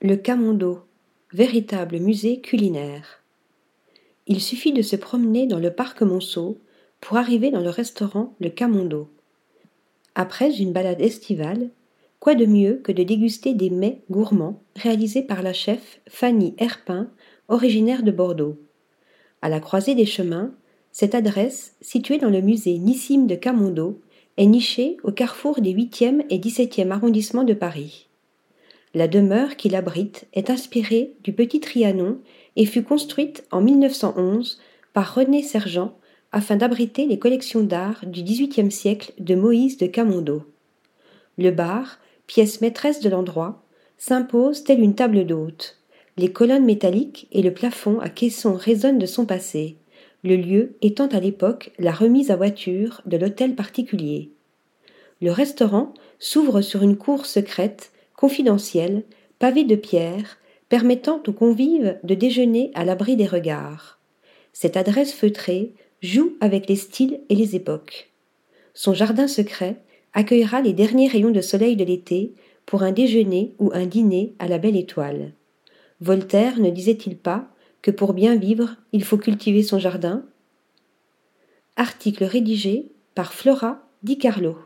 Le Camondo, véritable musée culinaire. Il suffit de se promener dans le parc Monceau pour arriver dans le restaurant Le Camondo. Après une balade estivale, quoi de mieux que de déguster des mets gourmands réalisés par la chef Fanny Herpin, originaire de Bordeaux. À la croisée des chemins, cette adresse, située dans le musée Nissim de Camondo, est nichée au carrefour des 8e et 17e arrondissements de Paris. La demeure qui l'abrite est inspirée du Petit Trianon et fut construite en 1911 par René Sergent afin d'abriter les collections d'art du XVIIIe siècle de Moïse de Camondo. Le bar, pièce maîtresse de l'endroit, s'impose telle une table d'hôte. Les colonnes métalliques et le plafond à caisson résonnent de son passé, le lieu étant à l'époque la remise à voiture de l'hôtel particulier. Le restaurant s'ouvre sur une cour secrète confidentielle, pavée de pierre, permettant aux convives de déjeuner à l'abri des regards. Cette adresse feutrée joue avec les styles et les époques. Son jardin secret accueillera les derniers rayons de soleil de l'été pour un déjeuner ou un dîner à la belle étoile. Voltaire ne disait-il pas que pour bien vivre, il faut cultiver son jardin? Article rédigé par Flora Di Carlo.